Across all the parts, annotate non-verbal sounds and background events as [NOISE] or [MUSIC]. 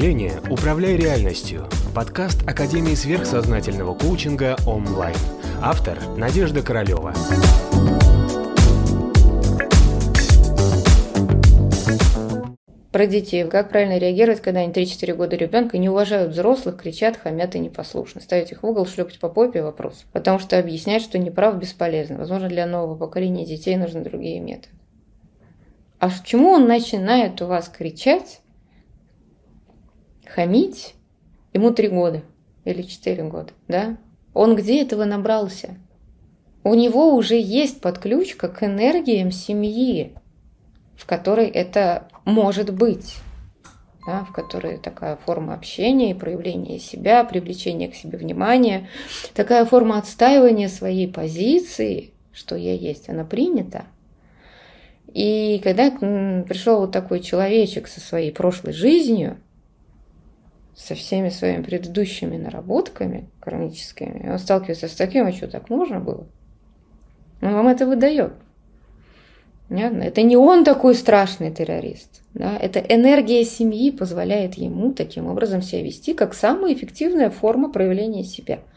мышления «Управляй реальностью» – подкаст Академии сверхсознательного коучинга онлайн. Автор – Надежда Королева. Про детей. Как правильно реагировать, когда они 3-4 года ребенка не уважают взрослых, кричат, хамят и непослушны. Ставить их в угол, шлепать по попе – вопрос. Потому что объяснять, что неправ, бесполезно. Возможно, для нового поколения детей нужны другие методы. А почему он начинает у вас кричать, хамить? Ему три года или четыре года, да? Он где этого набрался? У него уже есть подключка к энергиям семьи, в которой это может быть, да, в которой такая форма общения и проявления себя, привлечения к себе внимания, такая форма отстаивания своей позиции, что я есть, она принята – и когда пришел вот такой человечек со своей прошлой жизнью, со всеми своими предыдущими наработками кармическими, он сталкивается с таким, а что, так можно было? Он вам это выдает. Понятно? Это не он такой страшный террорист. Да? Это энергия семьи позволяет ему таким образом себя вести, как самая эффективная форма проявления себя –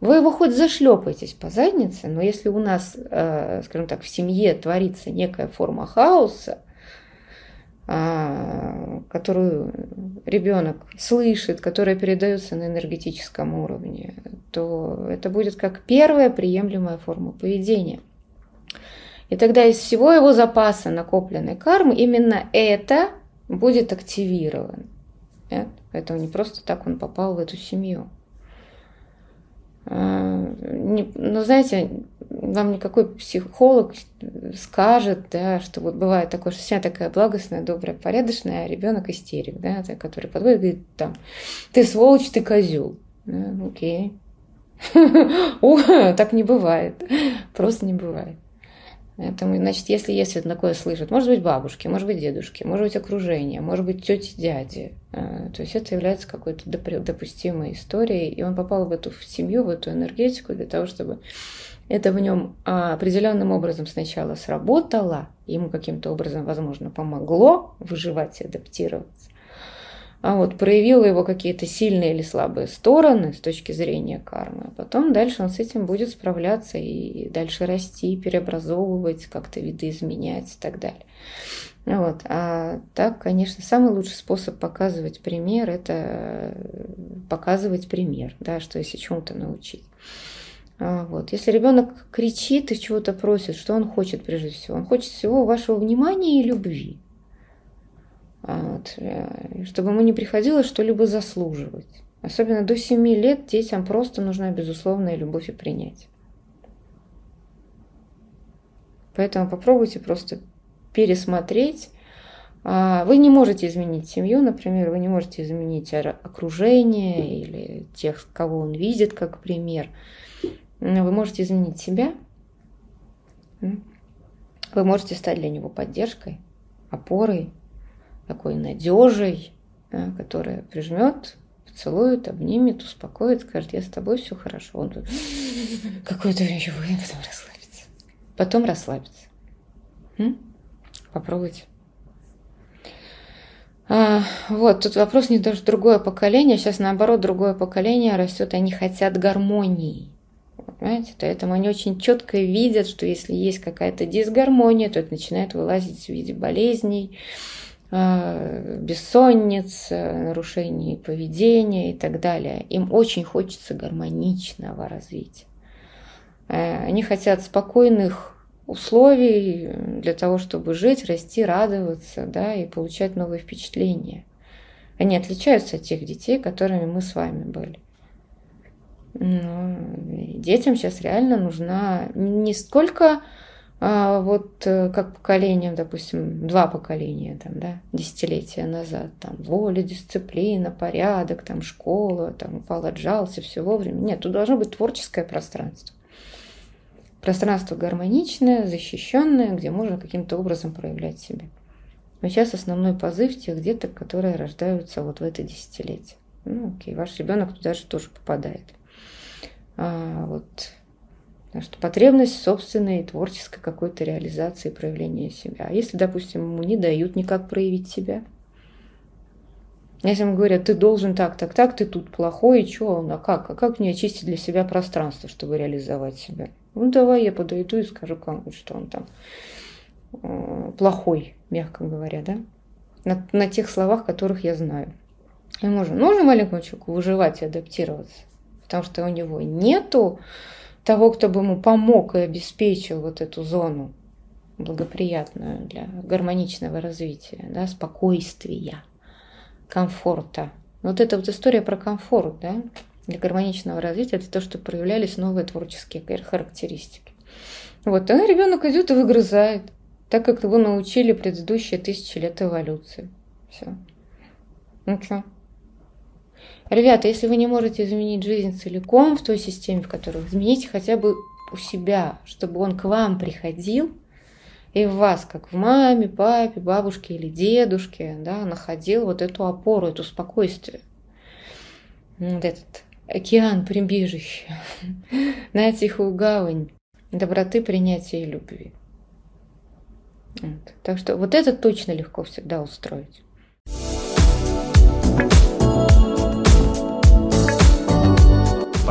вы его хоть зашлепаетесь по заднице, но если у нас, э, скажем так, в семье творится некая форма хаоса, а, которую ребенок слышит, которая передается на энергетическом уровне, то это будет как первая приемлемая форма поведения. И тогда из всего его запаса накопленной кармы именно это будет активировано. Поэтому не просто так он попал в эту семью. А, не, ну, знаете, вам никакой психолог скажет, да, что вот бывает такое, что вся такая благостная, добрая, порядочная, а ребенок истерик, да, который подходит и говорит, там, ты сволочь, ты козел. Да, окей. [LAUGHS] О, так не бывает. Просто не бывает. Поэтому, значит, если если такое слышат, может быть бабушки, может быть дедушки, может быть окружение, может быть тети, дяди, э, то есть это является какой-то допустимой историей, и он попал в эту семью, в эту энергетику для того, чтобы это в нем а, определенным образом сначала сработало, ему каким-то образом, возможно, помогло выживать и адаптироваться, а вот проявил его какие-то сильные или слабые стороны с точки зрения кармы, а потом дальше он с этим будет справляться и дальше расти, переобразовывать, как-то видоизменять и так далее. Вот. А так, конечно, самый лучший способ показывать пример – это показывать пример, да, что если чему-то научить. А вот. Если ребенок кричит и чего-то просит, что он хочет прежде всего? Он хочет всего вашего внимания и любви. Вот. Э, чтобы ему не приходилось что-либо заслуживать. Особенно до 7 лет детям просто нужна безусловная любовь и принятие. Поэтому попробуйте просто пересмотреть. А, вы не можете изменить семью, например, вы не можете изменить окружение или тех, кого он видит как пример. Вы можете изменить себя. Вы можете стать для него поддержкой, опорой, такой надежей, да, которая прижмет, поцелует, обнимет, успокоит, скажет, я с тобой, все хорошо. Он какое-то время будет, потом расслабится. Потом расслабится. М? Попробуйте. А, вот, тут вопрос не даже другое поколение, сейчас наоборот другое поколение растет, они хотят гармонии. Понимаете? Поэтому они очень четко видят, что если есть какая-то дисгармония, то это начинает вылазить в виде болезней, Э, бессонниц, нарушений поведения и так далее. Им очень хочется гармоничного развития. Э, они хотят спокойных условий для того, чтобы жить, расти, радоваться да, и получать новые впечатления. Они отличаются от тех детей, которыми мы с вами были. Но детям сейчас реально нужна не столько а вот э, как поколением, допустим, два поколения, там, да, десятилетия назад, там, воля, дисциплина, порядок, там, школа, там, упал, отжался, все вовремя. Нет, тут должно быть творческое пространство. Пространство гармоничное, защищенное, где можно каким-то образом проявлять себя. Но сейчас основной позыв тех деток, которые рождаются вот в это десятилетие. Ну, окей, ваш ребенок туда же тоже попадает. А, вот Потому что потребность собственной творческой какой-то реализации, проявления себя. А если, допустим, ему не дают никак проявить себя, Если ему говорят, ты должен так, так, так, ты тут плохой, и что, а как? А как мне очистить для себя пространство, чтобы реализовать себя? Ну, давай я подойду и скажу кому что он там э, плохой, мягко говоря, да? На, на тех словах, которых я знаю. И можно, нужно маленькому человеку выживать и адаптироваться, потому что у него нету того, кто бы ему помог и обеспечил вот эту зону благоприятную для гармоничного развития, да, спокойствия комфорта. Вот эта вот история про комфорт, да, для гармоничного развития, это то, что проявлялись новые творческие характеристики. Вот, а ребенок идет и выгрызает, так как его научили предыдущие тысячи лет эволюции. Все. Ну что? Ребята, если вы не можете изменить жизнь целиком в той системе, в которой измените хотя бы у себя, чтобы он к вам приходил – и в вас, как в маме, папе, бабушке или дедушке, да, находил вот эту опору, это спокойствие. Вот этот океан прибежища, [LAUGHS] на тихую гавань доброты, принятия и любви. Вот. Так что вот это точно легко всегда устроить.